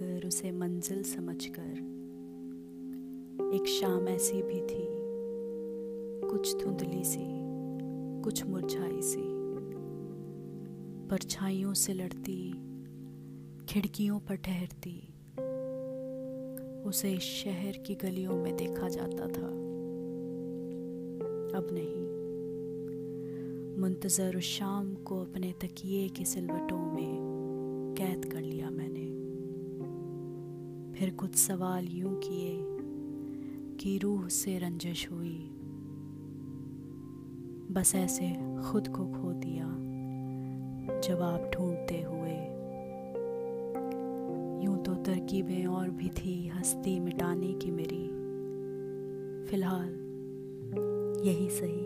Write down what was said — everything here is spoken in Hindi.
इसे मंजिल समझकर एक शाम ऐसी भी थी, कुछ धुंधली सी, कुछ मुरझाई सी, परछाइयों से लड़ती, खिड़कियों पर ठहरती, उसे शहर की गलियों में देखा जाता था। अब नहीं। मुंतज़र शाम को अपने तकिए की सिलवटों में कैद कर लिया मैंने। फिर कुछ सवाल यूँ किए कि रूह से रंजिश हुई। बस ऐसे खुद को खो दिया, जवाब ढूंढते हुए। यूँ तो तरकीबें और भी थी हस्ती मिटाने की मेरी। फ़िलहाल यही सही।